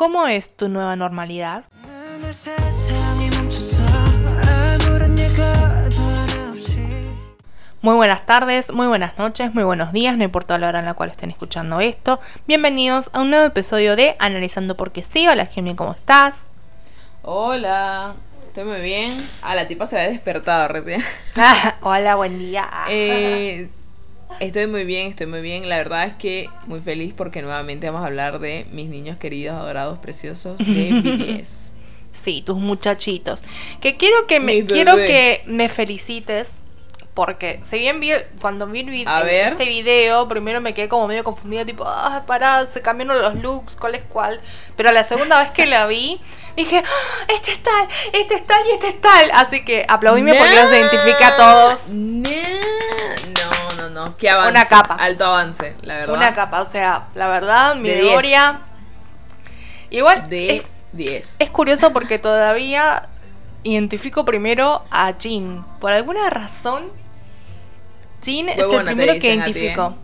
¿Cómo es tu nueva normalidad? Muy buenas tardes, muy buenas noches, muy buenos días, no importa la hora en la cual estén escuchando esto. Bienvenidos a un nuevo episodio de Analizando por qué sí. Hola Jimmy, ¿cómo estás? Hola, estoy muy bien. Ah, la tipa se había despertado recién. hola, buen día. Eh, estoy muy bien, estoy muy bien. La verdad es que muy feliz porque nuevamente vamos a hablar de mis niños queridos, adorados, preciosos de BTS. Sí, tus muchachitos. Que quiero que me quiero que me felicites porque si bien vi, cuando vi este video, primero me quedé como medio confundida, tipo, ah, pará, se cambiaron los looks, cuál es cuál. Pero la segunda vez que la vi, dije, ah, este es tal, este es tal y este es tal. Así que aplaudime porque los identifica a todos. No, no, no, qué avance. Una capa. Alto avance, la verdad. Una capa, o sea, la verdad, mi memoria. Igual. De 10. Es curioso porque todavía identifico primero a Jin. Por alguna razón, Jin es el primero que identifico.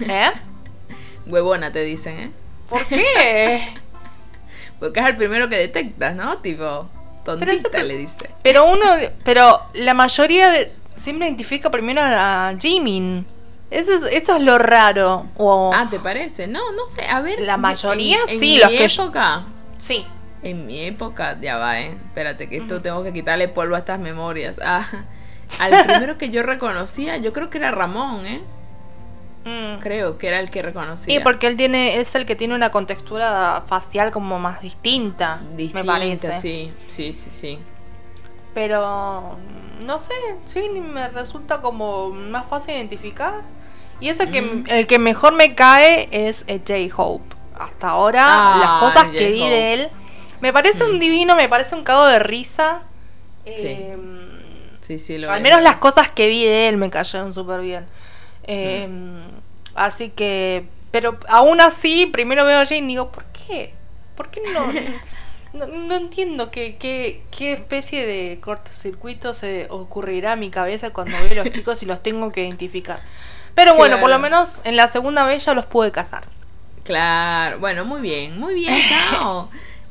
¿Eh? Huevona te dicen, ¿eh? ¿Por qué? Porque es el primero que detectas, ¿no? Tipo, tontita le dice. Pero uno, pero la mayoría de, siempre identifica primero a Jimin. Eso es, eso es lo raro. ah, ¿te parece? No, no sé. A ver. La mayoría en, sí, en los mi que época. Sí. En mi época, ya va, ¿eh? Espérate, que esto tengo que quitarle polvo a estas memorias. Ah, al primero que yo reconocía, yo creo que era Ramón, ¿eh? Mm. Creo que era el que reconocía. Sí, porque él tiene, es el que tiene una contextura facial como más distinta, distinta me parece. Sí, sí, sí, sí. Pero no sé, sí, me resulta como más fácil identificar. Y ese que mm. el que mejor me cae es eh, J-Hope. Hasta ahora, las ah, cosas que vi de él me parece un mm. divino, me parece un cago de risa. Em, sí. sí, Al menos las cosas que vi de él me cayeron súper bien. Em, así que. Pero aún así, primero veo a Jane y digo, ¿por qué? ¿Por qué no? No, entiendo qué, qué, qué, especie de cortocircuito se ocurrirá a mi cabeza cuando veo a los chicos y los tengo que identificar. Pero bueno, por lo menos en la segunda vez ya los pude casar. Claro, bueno, muy bien, muy bien.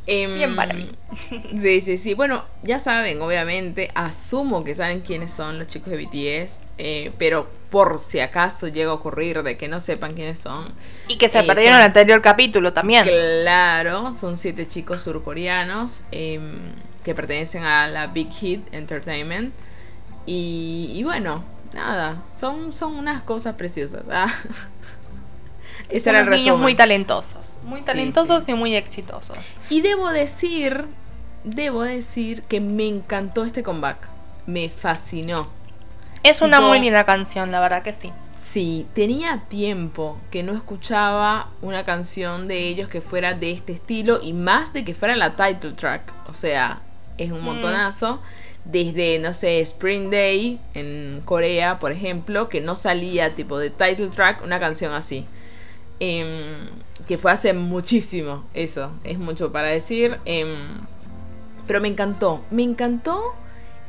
Em, Bien para mí. Sí, sí, sí. Bueno, ya saben, obviamente, asumo que saben quiénes son los chicos de BTS, eh, pero por si acaso llega a ocurrir de que no sepan quiénes son. Y que se eh, perdieron en el anterior capítulo también. Claro, son siete chicos surcoreanos em, que pertenecen a la Big Hit Entertainment. Y, bueno, nada, son, son unas cosas preciosas. Ah. Ese era el niños muy talentosos. Muy talentosos y muy exitosos. Y debo decir, debo decir que me encantó este comeback. Me fascinó. Es una muy linda canción, la verdad que sí. Sí, tenía tiempo que no escuchaba una canción de ellos que fuera de este estilo y más de que fuera la title track. O sea, es un mm. montonazo. Desde, no sé, Spring Day en Corea, por ejemplo, que no salía tipo de title track una canción así. Em, que fue hace muchísimo, eso, es mucho para decir. Em, pero me encantó, me encantó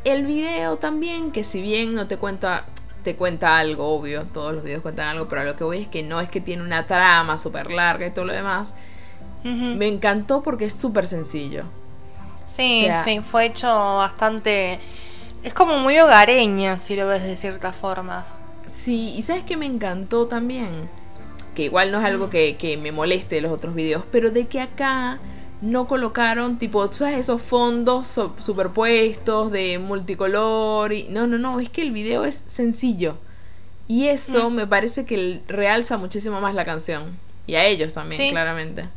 el video también, que si bien no te cuenta, te cuenta algo, obvio, todos los videos cuentan algo, pero lo que voy es que no es que tiene una trama súper larga y todo lo demás. Me encantó porque es súper sencillo. Sí, sí, fue hecho bastante... Es como muy hogareño, si lo ves de cierta forma. Sí, y sabes que me encantó también que igual no es algo que, me moleste de los otros videos, pero de que acá no colocaron tipo, ¿sabes? Esos fondos superpuestos de multicolor. Y... No, no, no, es que el video es sencillo. Y eso mm. me parece que realza muchísimo más la canción. Y a ellos también, claramente.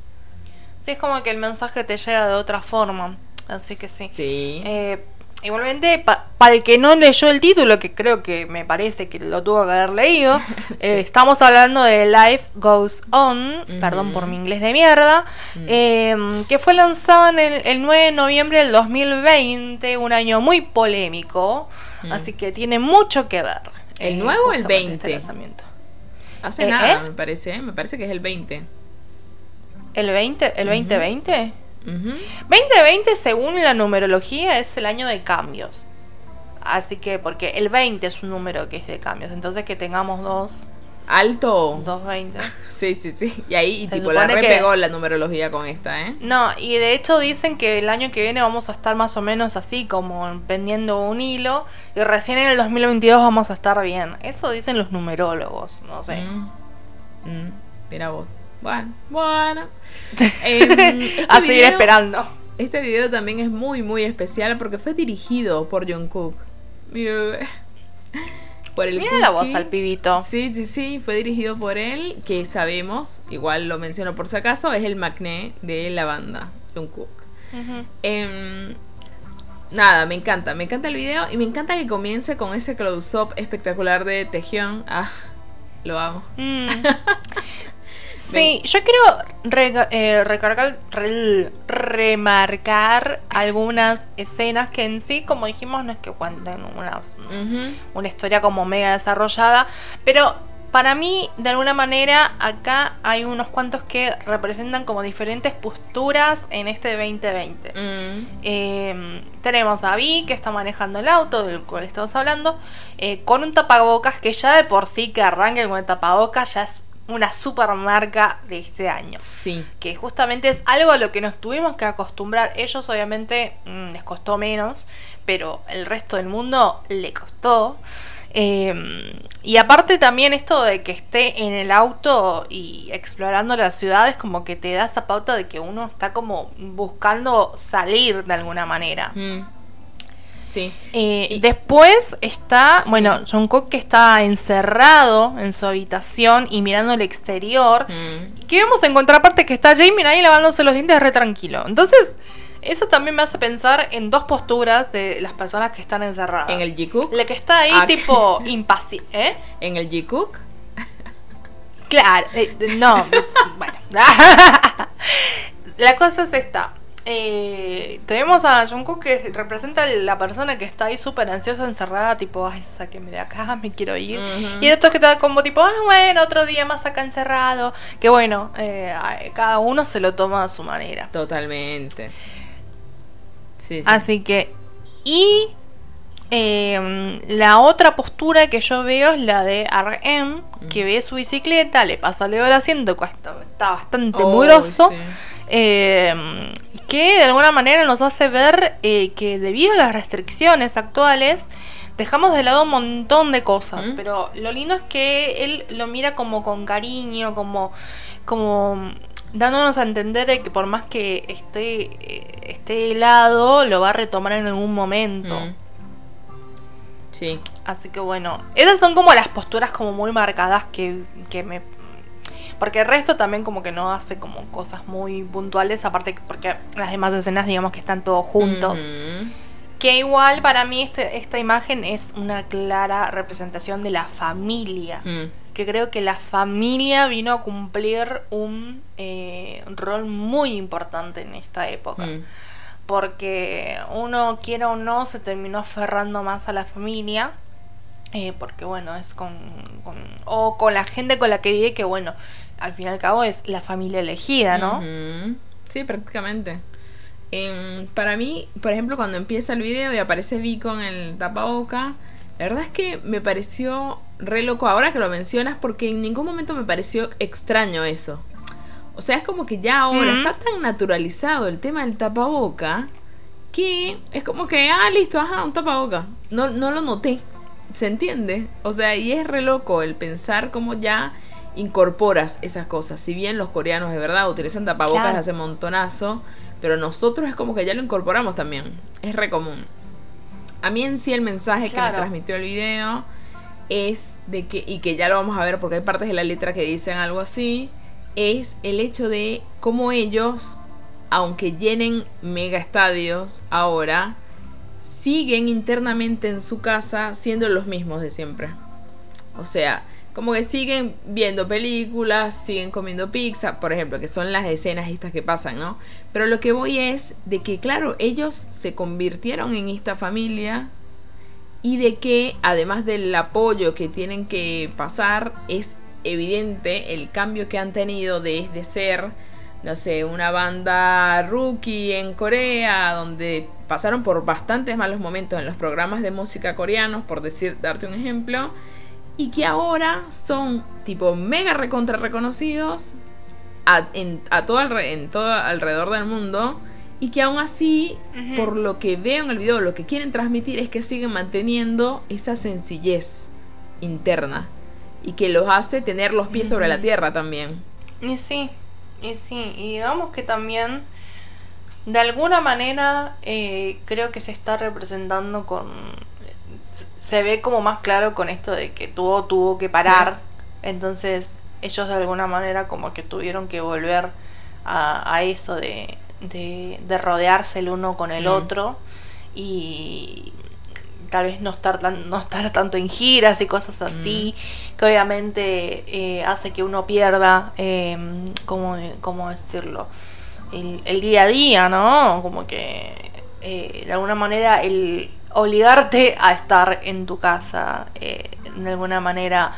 Sí, es como que el mensaje te llega de otra forma. Así que sí. Sí. Eh, Igualmente, para el que no leyó el título, que creo que me parece que lo tuvo que haber leído, eh, estamos hablando de Life Goes On, perdón por mi inglés de mierda, em, que fue lanzado en el, 9 de noviembre del 2020, un año muy polémico, así que tiene mucho que ver. ¿El eh, nuevo o el 20? Este lanzamiento. Hace eh, nada, me parece, me parece que es el 20. ¿El 20? ¿El 2020? 2020, según la numerología, es el año de cambios. Así que, porque el 20 es un número que es de cambios. Entonces, que tengamos dos. alto. 220. Sí, sí, sí. Y ahí, y tipo, la supone que- repegó la numerología con esta, ¿eh? No, y de hecho dicen que el año que viene vamos a estar más o menos así, como pendiendo un hilo, y recién en el 2022 vamos a estar bien. Eso dicen los numerólogos, no sé. Mm. Mm, Mira vos. Bueno, bueno. Em, este a seguir video- esperando. Este video también es muy, muy especial porque fue dirigido por John Cook. Mi bebé. Por el Mira la voz al pibito. Sí, sí, sí, fue dirigido por él, que sabemos, igual lo menciono por si acaso, es el Macné de la banda, John Cook. Em, nada, me encanta, me encanta el video y me encanta que comience con ese close-up espectacular de Tejión. Ah, lo amo. Mm. Sí, yo quiero eh, recargar, re- remarcar algunas escenas que en sí, como dijimos, no es que cuenten Ujú. una historia como mega desarrollada, pero para mí, de alguna manera, acá hay unos cuantos que representan como diferentes posturas en este 2020. Mm, Eh, tenemos a Vi que está manejando el auto del cual estamos hablando, eh, con un tapabocas que ya de por sí que arranque con el tapabocas ya es una super marca de este año. sí. Que justamente es algo a lo que nos tuvimos que acostumbrar. Ellos obviamente mm, les costó menos, pero el resto del mundo le costó. Eh, y aparte también esto de que esté en el auto y explorando las ciudades como que te da esa pauta de que uno está como buscando salir de alguna manera. Mm. Sí. Eh, Y- después está, Sí. bueno, Jungkook que está encerrado en su habitación y mirando el exterior. Mm. Que vemos en contraparte que está Jamin ahí lavándose los dientes re tranquilo. Entonces, eso también me hace pensar en dos posturas de las personas que están encerradas. En el G-Cook. La que está ahí Ah, tipo impaciente, ¿eh? En el G-Cook. Claro, eh, no, bueno. la cosa es esta. Eh, tenemos a Jungkook que representa la persona que está ahí súper ansiosa, encerrada, tipo, ay, sáqueme de acá, me quiero ir. Y el otro que está como tipo, ah, bueno, otro día más acá encerrado. Que bueno, eh, cada uno se lo toma a su manera. Totalmente. Sí, sí. Así que, y eh, la otra postura que yo veo es la de RM, que ve su bicicleta, le pasa el asiento, cuesta- está bastante Oh, muroso. sí. Eh, que de alguna manera nos hace ver eh, que debido a las restricciones actuales dejamos de lado un montón de cosas, ¿Mm? pero lo lindo es que él lo mira como con cariño, como, como dándonos a entender de que por más que esté, eh, esté helado, lo va a retomar en algún momento. Mm. Sí. Así que bueno, esas son como las posturas como muy marcadas que, que me... Porque el resto también como que no hace como cosas muy puntuales, aparte que- porque las demás escenas digamos que están todos juntos. Que igual para mí este, esta imagen es una clara representación de la familia. Mm. Que creo que la familia vino a cumplir un eh, rol muy importante en esta época Mm. porque uno quiera o no se terminó aferrando más a la familia eh, porque bueno es con, con- o con la gente con la que vive que bueno al fin y al cabo es la familia elegida no Ujú. Sí, prácticamente. Em, para mí, por ejemplo, cuando empieza el video y aparece Vi con el tapaboca, la verdad es que me pareció re loco ahora que lo mencionas porque en ningún momento me pareció extraño eso. O sea, es como que ya ahora está tan naturalizado el tema del tapaboca que es como que, ah, listo, ajá, un tapaboca. No, no lo noté. ¿Se entiende? O sea, y es re loco el pensar cómo ya incorporas esas cosas. Si bien los coreanos de verdad utilizan tapabocas Claro. hace montonazo, pero nosotros es como que ya lo incorporamos también. Es re común. A mí en sí el mensaje que me transmitió el video es de que, y que ya lo vamos a ver porque hay partes de la letra que dicen algo así, es el hecho de cómo ellos, aunque llenen mega estadios ahora, siguen internamente en su casa siendo los mismos de siempre. O sea, como que siguen viendo películas, siguen comiendo pizza, por ejemplo, que son las escenas estas que pasan, ¿no? Pero lo que voy es de que, claro, ellos se convirtieron en esta familia y de que, además del apoyo que tienen que pasar, es evidente el cambio que han tenido desde ser, no sé, una banda rookie en Corea, donde pasaron por bastantes malos momentos en los programas de música coreanos, por decir, darte un ejemplo, y que ahora son tipo mega recontra reconocidos a, en, todo, en todo alrededor del mundo y que aún así, por lo que veo en el video, lo que quieren transmitir es que siguen manteniendo esa sencillez interna y que los hace tener los pies sobre la tierra también. Y sí, y sí, y digamos que también de alguna manera eh, creo que se está representando con se ve como más claro con esto de que tuvo tuvo que parar. Entonces ellos de alguna manera como que tuvieron que volver a, eso de, de, rodearse el uno con el otro. Y tal vez no estar, no estar tanto en giras y cosas así, que obviamente eh, hace que uno pierda, eh, ¿cómo, decirlo? El, día a día, ¿no? Como que eh, de alguna manera el obligarte a estar en tu casa, eh, de alguna manera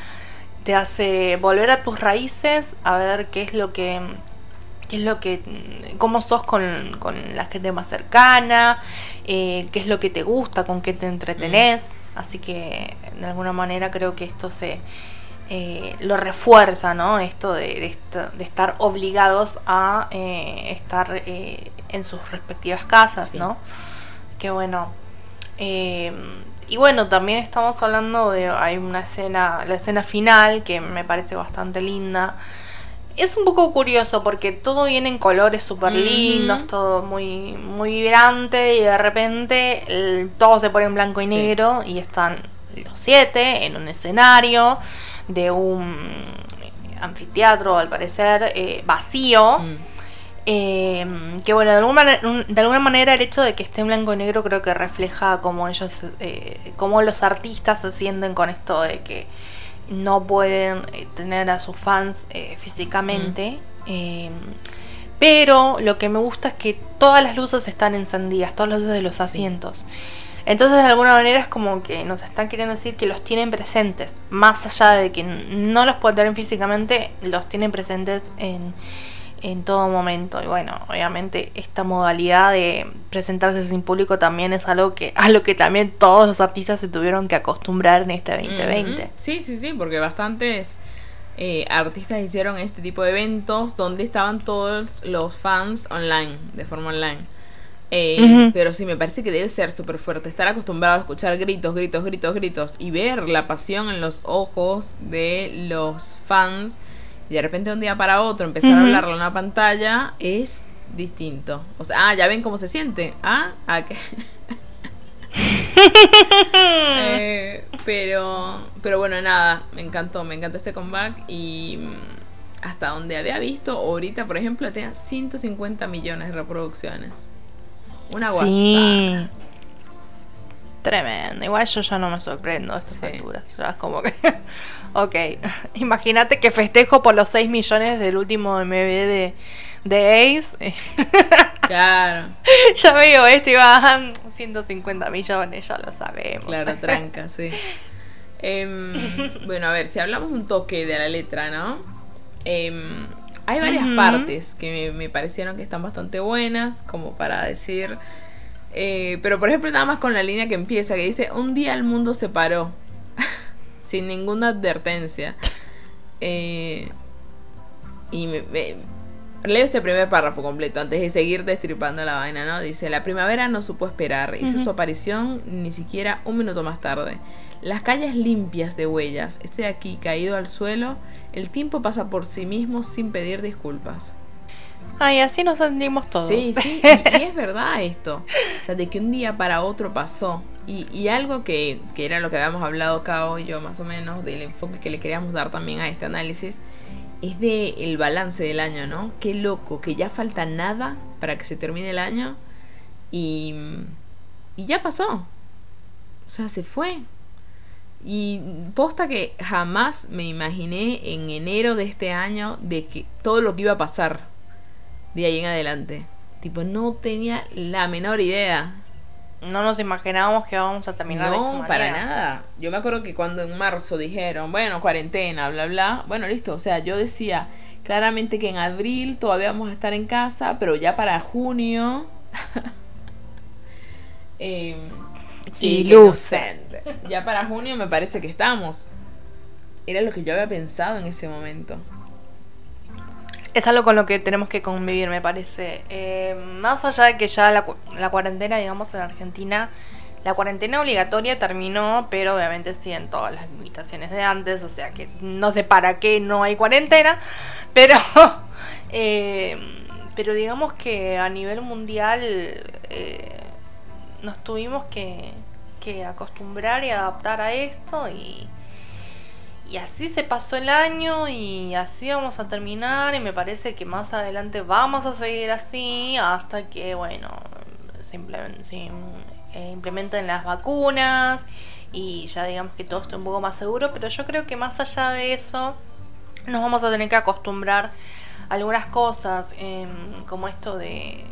te hace volver a tus raíces, a ver qué es lo que qué es lo que cómo sos con, con la gente más cercana, eh, qué es lo que te gusta, con qué te entretenés. Mm. Así que de alguna manera creo que esto se eh, lo refuerza, ¿no? Esto de, de, estar obligados a eh, estar en sus respectivas casas, ¿no? Que bueno. y bueno, también estamos hablando de. Hay una escena, la escena final que me parece bastante linda es un poco curioso porque todo viene en colores súper lindos, todo muy, muy vibrante y de repente todo se pone en blanco y negro y están los siete en un escenario de un anfiteatro al parecer eh, vacío. Mm. Eh, que bueno, de alguna, de alguna manera el hecho de que esté en blanco y negro creo que refleja como ellos, eh, como los artistas se sienten con esto de que no pueden eh, tener a sus fans eh, físicamente. Em, pero lo que me gusta es que todas las luces están encendidas, todas las luces de los asientos. Entonces de alguna manera es como que nos están queriendo decir que los tienen presentes, más allá de que no los pueden tener físicamente, los tienen presentes en, en todo momento. Y bueno, obviamente esta modalidad de presentarse sin público también es algo que a lo que también todos los artistas se tuvieron que acostumbrar en este 2020. Sí, sí, sí, porque bastantes eh, artistas hicieron este tipo de eventos donde estaban todos los fans online, de forma online. Eh, pero sí, me parece que debe ser súper fuerte. Estar acostumbrado a escuchar gritos, gritos, gritos, gritos y ver la pasión en los ojos de los fans y de repente un día para otro empezar a hablarle a una pantalla es distinto. O sea, ah, ya ven cómo se siente. Ah, ah que... Eh, pero, pero bueno, nada, me encantó, me encantó este comeback y mm, hasta donde había visto, ahorita, por ejemplo, tenía 150 millones de reproducciones. Una sí. Tremendo. Igual yo ya no me sorprendo a estas alturas. Ya es como que. ok. Imagínate que festejo por los 6 millones del último MV de, de Ace. claro. ya veo esto y van 150 millones, ya lo sabemos. Claro, tranca, sí. Em, bueno, a ver, si hablamos un toque de la letra, ¿no? Em, hay varias partes que me parecieron que están bastante buenas, como para decir eh, pero por ejemplo, nada más con la línea que empieza, que dice, un día el mundo se paró, sin ninguna advertencia. Eh, y me, leo este primer párrafo completo antes de seguir destripando la vaina, ¿no? Dice, la primavera no supo esperar, hizo su aparición ni siquiera un minuto más tarde. Las calles limpias de huellas, estoy aquí caído al suelo, el tiempo pasa por sí mismo sin pedir disculpas. Ay, así nos sentimos todos. Sí, sí, y, es verdad esto. O sea, de que un día para otro pasó. Y, algo que, era lo que habíamos hablado Cao y yo más o menos, del enfoque que le queríamos dar también a este análisis, es de el balance del año, ¿no? Qué loco, que ya falta nada para que se termine el año y, y ya pasó. O sea, se fue. Y posta que jamás me imaginé en enero de este año de que todo lo que iba a pasar de ahí en adelante. Tipo, no tenía la menor idea. No nos imaginábamos que íbamos a terminar No, para nada. Yo me acuerdo que cuando en marzo dijeron, bueno, cuarentena, bla, bla, bueno, listo. O sea, yo decía claramente que en abril todavía vamos a estar en casa, pero ya para junio. eh, y Ya para junio me parece que estamos. era lo que yo había pensado en ese momento. Es algo con lo que tenemos que convivir, me parece. Eh, más allá de que ya la, la, cuarentena, digamos, en Argentina, la cuarentena obligatoria terminó, pero obviamente siguen todas las limitaciones de antes, o sea que no sé para qué no hay cuarentena, pero, eh, pero digamos que a nivel mundial eh, nos tuvimos que, que acostumbrar y adaptar a esto y y así se pasó el año y así vamos a terminar y me parece que más adelante vamos a seguir así hasta que, bueno, se, eh, implementen las vacunas y ya digamos que todo esté un poco más seguro, pero yo creo que más allá de eso nos vamos a tener que acostumbrar a algunas cosas, em, como esto de,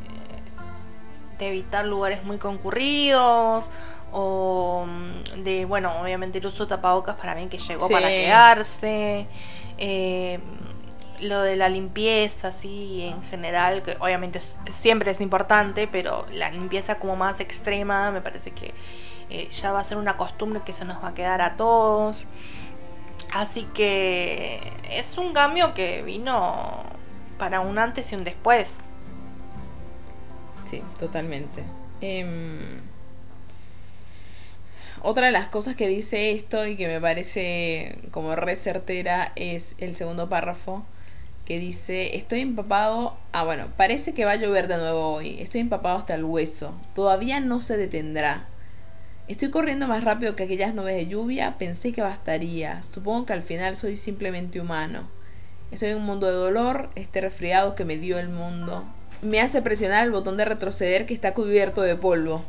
de evitar lugares muy concurridos o mm, de, bueno, obviamente el uso de tapabocas para mí que llegó para quedarse. Eh, lo de la limpieza, así en general, que obviamente siempre es importante, pero la limpieza como más extrema me parece que eh, ya va a ser una costumbre que se nos va a quedar a todos. Así que es un cambio que vino para un antes y un después. Sí, totalmente. Em, otra de las cosas que dice esto y que me parece como re certera es el segundo párrafo que dice, estoy empapado, ah bueno, parece que va a llover de nuevo hoy, estoy empapado hasta el hueso, todavía no se detendrá. Estoy corriendo más rápido que aquellas nubes de lluvia, pensé que bastaría, supongo que al final soy simplemente humano. Estoy en un mundo de dolor, este resfriado que me dio el mundo. Me hace presionar el botón de retroceder que está cubierto de polvo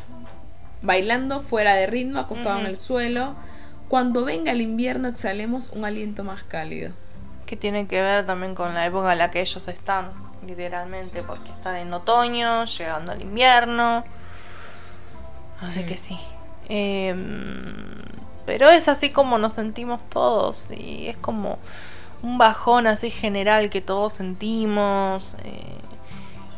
bailando fuera de ritmo, acostado en el suelo. Cuando venga el invierno exhalemos un aliento más cálido. Que tiene que ver también con la época en la que ellos están, literalmente, porque están en otoño, llegando al invierno. Así que sí. Em, pero es así como nos sentimos todos y es como un bajón así general que todos sentimos. Eh,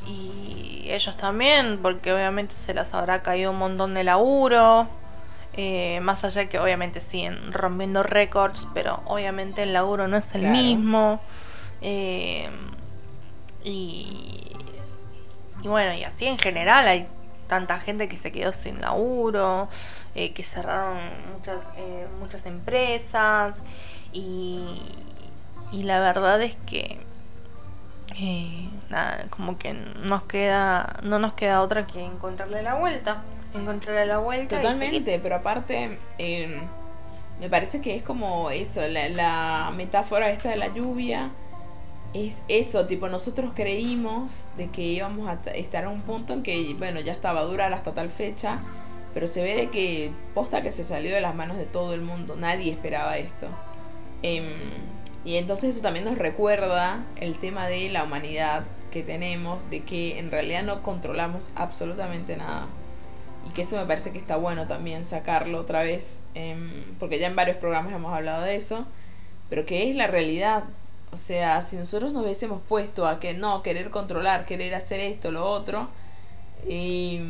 y ellos también, porque obviamente se les habrá caído un montón de laburo. Eh, más allá que obviamente siguen rompiendo récords, pero obviamente el laburo no es el mismo. Eh, y, y bueno, y así en general hay tanta gente que se quedó sin laburo, eh, que cerraron muchas, muchas empresas y, y la verdad es que eh, nada, como que nos queda, no nos queda otra que encontrarle la vuelta. Encontrarle la vuelta. Totalmente, pero aparte, em, me parece que es como eso, la, metáfora esta de la lluvia. Es eso, tipo, nosotros creímos de que íbamos a estar a un punto en que, bueno, ya estaba a durar hasta tal fecha, pero se ve de que posta que se salió de las manos de todo el mundo, nadie esperaba esto. Em, y entonces eso también nos recuerda el tema de la humanidad que tenemos, de que en realidad no controlamos absolutamente nada. Y que eso me parece que está bueno también sacarlo otra vez, em, porque ya en varios programas hemos hablado de eso, pero que es la realidad. O sea, si nosotros nos hubiésemos puesto a que no, querer controlar, querer hacer esto, lo otro, y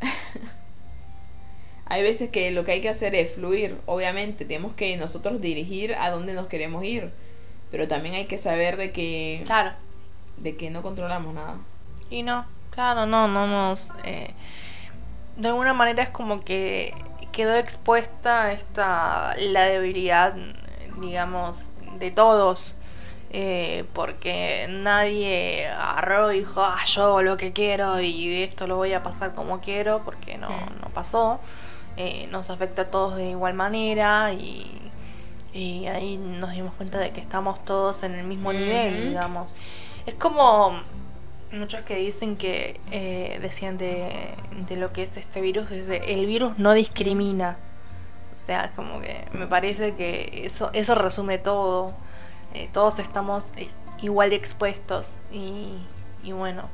hay veces que lo que hay que hacer es fluir, obviamente, tenemos que nosotros dirigir a dónde nos queremos ir pero también hay que saber de que claro. de que no controlamos nada. Y no claro no no nos eh, de alguna manera es como que quedó expuesta esta la debilidad digamos de todos eh, porque nadie agarró y dijo ah yo lo que quiero y esto lo voy a pasar como quiero porque no, mm. no pasó. Eh, nos afecta a todos de igual manera y y ahí nos dimos cuenta de que estamos todos en el mismo nivel, digamos. Es como muchos que dicen que eh, decían de, de, lo que es este virus, el virus no discrimina. O sea, como que me parece que eso, eso resume todo. Eh, todos estamos eh, igual de expuestos y, y bueno,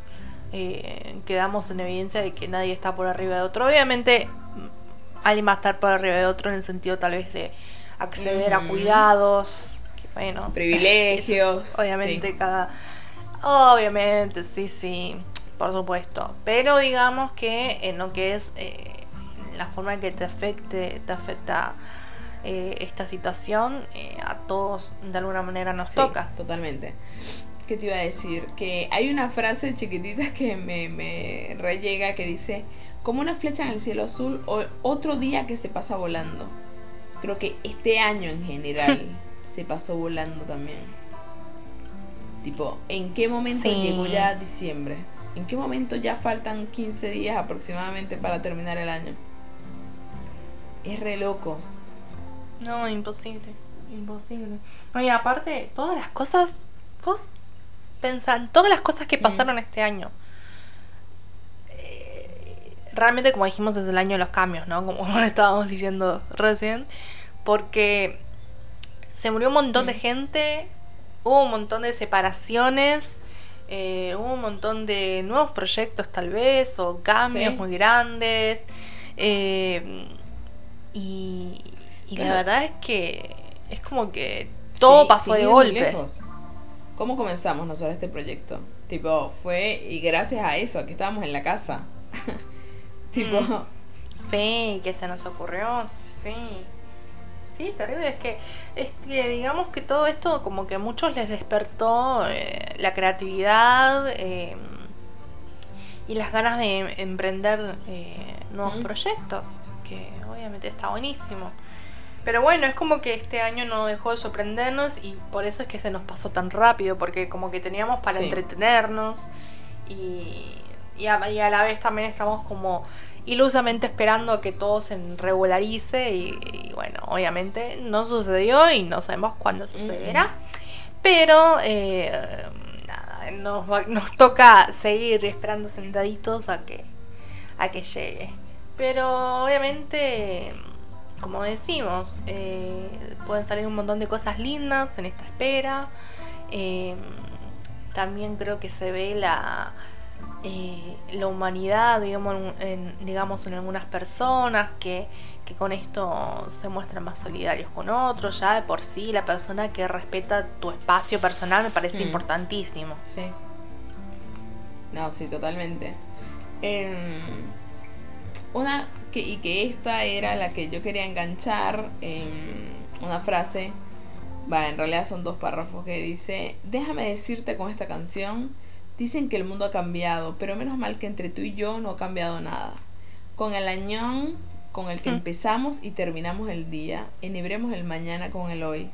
quedamos en evidencia de que nadie está por arriba de otro. Obviamente, alguien va a estar por arriba de otro en el sentido tal vez de acceder a cuidados, bueno, privilegios. obviamente cada obviamente, sí, sí, por supuesto, pero digamos que en lo que es eh, la forma en que te afecte, te afecta eh, esta situación eh, a todos de alguna manera nos toca. Totalmente. ¿Qué te iba a decir? Que hay una frase chiquitita que me, me rellega que dice, como una flecha en el cielo azul, o otro día que se pasa volando. Creo que este año en general se pasó volando también. Tipo, ¿en qué momento llegó ya diciembre? ¿En qué momento ya faltan 15 días aproximadamente para terminar el año? Es re loco. No, imposible. Imposible. Oye, aparte, todas las cosas. Vos pensás, todas las cosas que mm. pasaron este año. Realmente, como dijimos, es el año de los cambios, ¿no? Como estábamos diciendo recién. Porque se murió un montón de mm. gente. Hubo un montón de separaciones. Eh, hubo un montón de nuevos proyectos, tal vez, o cambios muy grandes. Eh, y, y la verdad es que es como que todo pasó de golpe. ¿Cómo comenzamos nosotros este proyecto? Tipo, fue y gracias a eso, que estábamos en la casa. tipo. Mm. Sí, que se nos ocurrió, sí. Sí, terrible. Es que, es que digamos que todo esto como que a muchos les despertó eh, la creatividad eh, y las ganas de emprender eh, nuevos proyectos, que obviamente está buenísimo. Pero bueno, es como que este año no dejó de sorprendernos y por eso es que se nos pasó tan rápido, porque como que teníamos para entretenernos y, y, a, la vez también estamos como ilusamente esperando que todo se regularice y, bueno, obviamente no sucedió y no sabemos cuándo sucederá, pero eh, nada, nos, nos toca seguir esperando sentaditos a que, a que llegue. Pero obviamente como decimos, eh, pueden salir un montón de cosas lindas en esta espera. Eh, también creo que se ve la, eh, la humanidad, digamos en, digamos, en algunas personas que, que, con esto se muestran más solidarios con otros. Ya de por sí, la persona que respeta tu espacio personal me parece mm. importantísimo. Sí. No, sí, totalmente. Em, una que, y que esta era la que yo quería enganchar en una frase, va, en realidad son dos párrafos que dice, déjame decirte con esta canción, dicen que el mundo ha cambiado, pero menos mal que entre tú y yo no ha cambiado nada. Con el añón con el que mm. empezamos y terminamos el día, enhebremos el mañana con el hoy.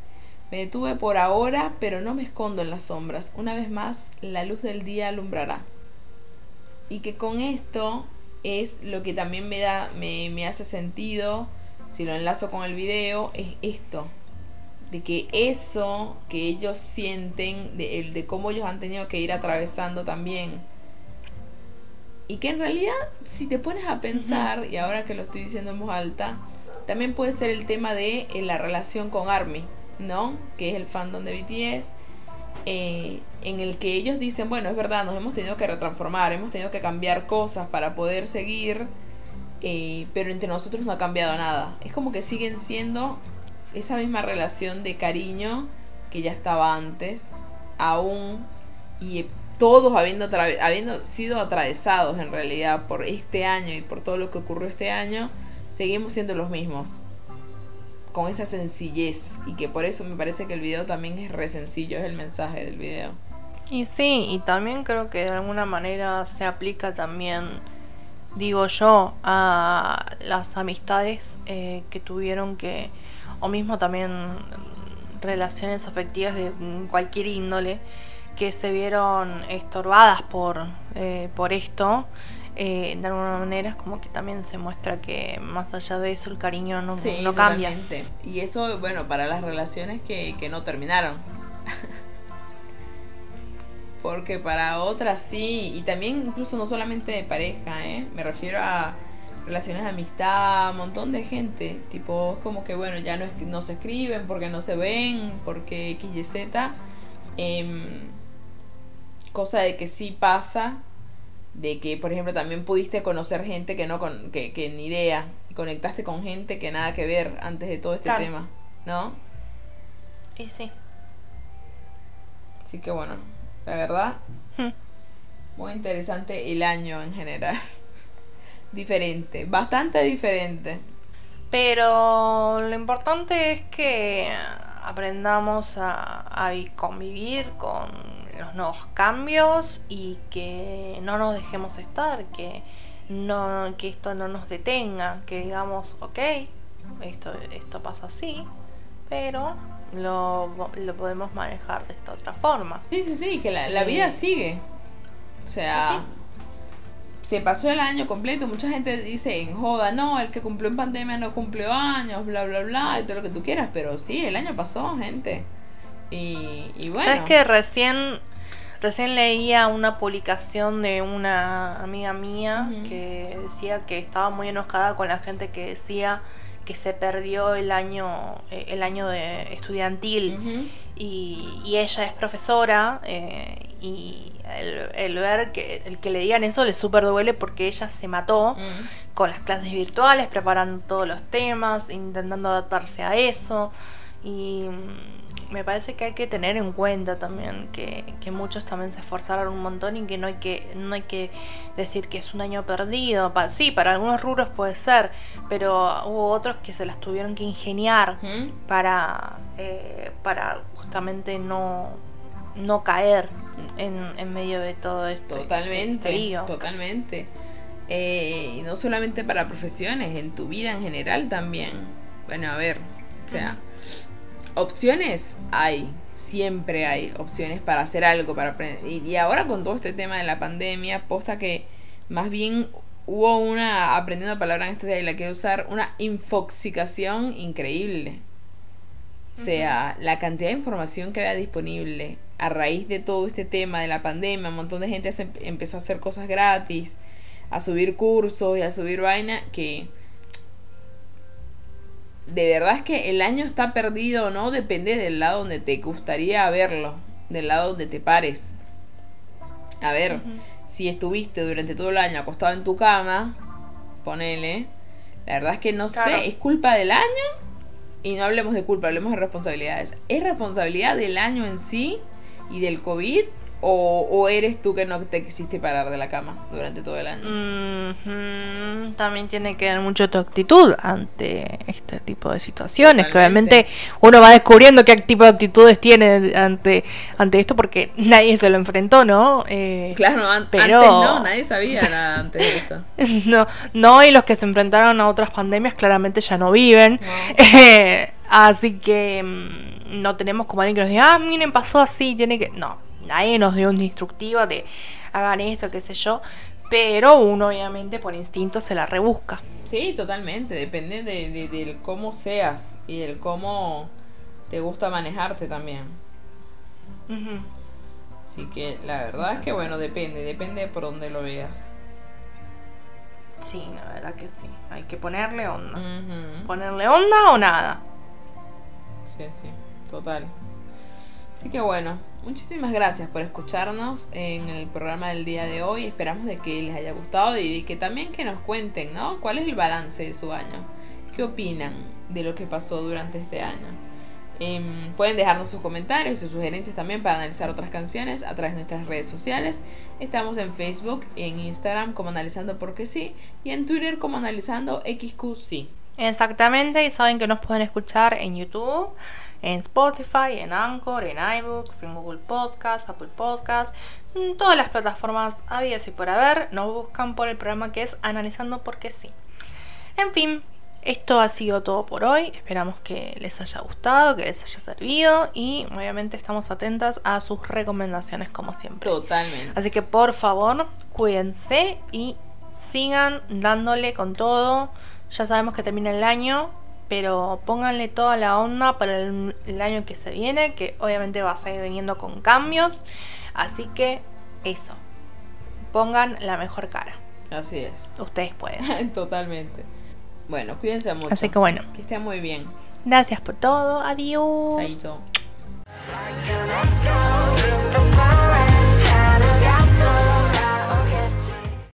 Me detuve por ahora, pero no me escondo en las sombras. Una vez más, la luz del día alumbrará. Y que con esto es lo que también me da, me, hace sentido, si lo enlazo con el video, es esto. De que eso que ellos sienten, de, el, de cómo ellos han tenido que ir atravesando también. Y que en realidad, si te pones a pensar, y ahora que lo estoy diciendo en voz alta, también puede ser el tema de eh, la relación con Army, ¿no? Que es el fandom de BTS eh, en el que ellos dicen, bueno, es verdad, nos hemos tenido que retransformar, hemos tenido que cambiar cosas para poder seguir, eh, pero entre nosotros no ha cambiado nada. Es como que siguen siendo esa misma relación de cariño que ya estaba antes, aún, y todos habiendo, habiendo sido atravesados en realidad por este año y por todo lo que ocurrió este año, seguimos siendo los mismos con esa sencillez y que por eso me parece que el video también es re sencillo, es el mensaje del video. Y sí, y también creo que de alguna manera se aplica también, digo yo, a las amistades eh, que tuvieron que, o mismo también relaciones afectivas de cualquier índole, que se vieron estorbadas por, eh, por esto eh, de alguna manera es como que también se muestra que más allá de eso el cariño no, no cambia. Y eso, bueno, para las relaciones que, que no terminaron. Porque para otras sí, y también incluso no solamente de pareja, ¿eh? me refiero a relaciones de amistad, un montón de gente. Tipo, es como que bueno, ya no, no se escriben porque no se ven, porque X y Z. Em, cosa de que sí pasa de que, por ejemplo, también pudiste conocer gente que no con, que, que ni idea y conectaste con gente que nada que ver antes de todo este tema, ¿no? Y sí. Así que bueno, la verdad, hmm. muy interesante el año en general. diferente, bastante diferente. Pero lo importante es que aprendamos a, a convivir con los nuevos cambios y que no nos dejemos estar, que no que esto no nos detenga, que digamos, ok, esto, esto pasa así, pero lo, podemos manejar de esta otra forma. Sí, sí, sí, que la, vida sigue. O sea, se pasó el año completo. Mucha gente dice en joda, no, el que cumplió en pandemia no cumplió años, bla, bla, bla, y todo lo que tú quieras. Pero sí, el año pasó, gente. Y, y bueno. ¿Sabes que recién Recién leía una publicación de una amiga mía que decía que estaba muy enojada con la gente que decía que se perdió el año eh, el año de estudiantil y, ella es profesora eh, y el, ver que el que le digan eso le súper duele porque ella se mató con las clases virtuales preparando todos los temas intentando adaptarse a eso. Y me parece que hay que tener en cuenta también que, muchos también se esforzaron un montón y que no hay que no hay que decir que es un año perdido. sí, para algunos rubros puede ser, pero hubo otros que se las tuvieron que ingeniar para, eh, para justamente no, no caer en, medio de todo esto. Totalmente, totalmente. Eh, y no solamente para profesiones, en tu vida en general también. Bueno, a ver, o sea, opciones hay, siempre hay opciones para hacer algo, para aprender. Y, ahora con todo este tema de la pandemia, posta que más bien hubo una, aprendiendo la palabra en estos días y la quiero usar, una infoxicación increíble. O sea, la cantidad de información que había disponible a raíz de todo este tema de la pandemia, un montón de gente empezó a hacer cosas gratis, a subir cursos y a subir vaina que de verdad es que el año está perdido o no depende del lado donde te gustaría verlo, del lado donde te pares. A ver, si estuviste durante todo el año acostado en tu cama, ponele. La verdad es que no sé, ¿es culpa del año? Y no hablemos de culpa, hablemos de responsabilidades. ¿Es responsabilidad del año en sí y del COVID? O, eres tú que no te quisiste parar de la cama durante todo el año? También tiene que ver mucho tu actitud ante este tipo de situaciones, que obviamente uno va descubriendo qué tipo de actitudes tiene ante, ante esto porque nadie se lo enfrentó, ¿no? Eh, claro, antes no, nadie sabía nada antes de esto. no, no, y los que se enfrentaron a otras pandemias claramente ya no viven. Eh, así que mm, no tenemos como alguien que nos diga, ah, miren, pasó así, tiene que... No, nadie nos dio un instructivo de hagan esto, qué sé yo, pero uno obviamente por instinto se la rebusca. Sí, totalmente, depende de, del cómo seas y del cómo te gusta manejarte también. Así que la verdad es que bueno, depende, depende por donde lo veas. Sí, la verdad que sí. Hay que ponerle onda. Ponerle onda o nada. Sí, sí, total. Así que bueno, muchísimas gracias por escucharnos en el programa del día de hoy. Esperamos de que les haya gustado y que también que nos cuenten, ¿no? ¿Cuál es el balance de su año? ¿Qué opinan de lo que pasó durante este año? Em, pueden dejarnos sus comentarios y sus sugerencias también para analizar otras canciones a través de nuestras redes sociales. Estamos en Facebook y en Instagram como Analizando Porque Sí y en Twitter como Analizando XQC. Exactamente, y saben que nos pueden escuchar en YouTube en Spotify, en Anchor, en iBooks, en Google Podcast, Apple Podcast, en todas las plataformas habidas y por haber, nos buscan por el programa que es Analizando porque sí. En fin, esto ha sido todo por hoy. Esperamos que les haya gustado, que les haya servido y obviamente estamos atentas a sus recomendaciones como siempre. Totalmente. Así que por favor, cuídense y sigan dándole con todo. Ya sabemos que termina el año, pero pónganle toda la onda para el, año que se viene, que obviamente va a seguir viniendo con cambios. Así que eso, pongan la mejor cara. Así es. Ustedes pueden. Totalmente. Bueno, cuídense mucho. Así que bueno. Que estén muy bien. Gracias por todo. Adiós. Chaito.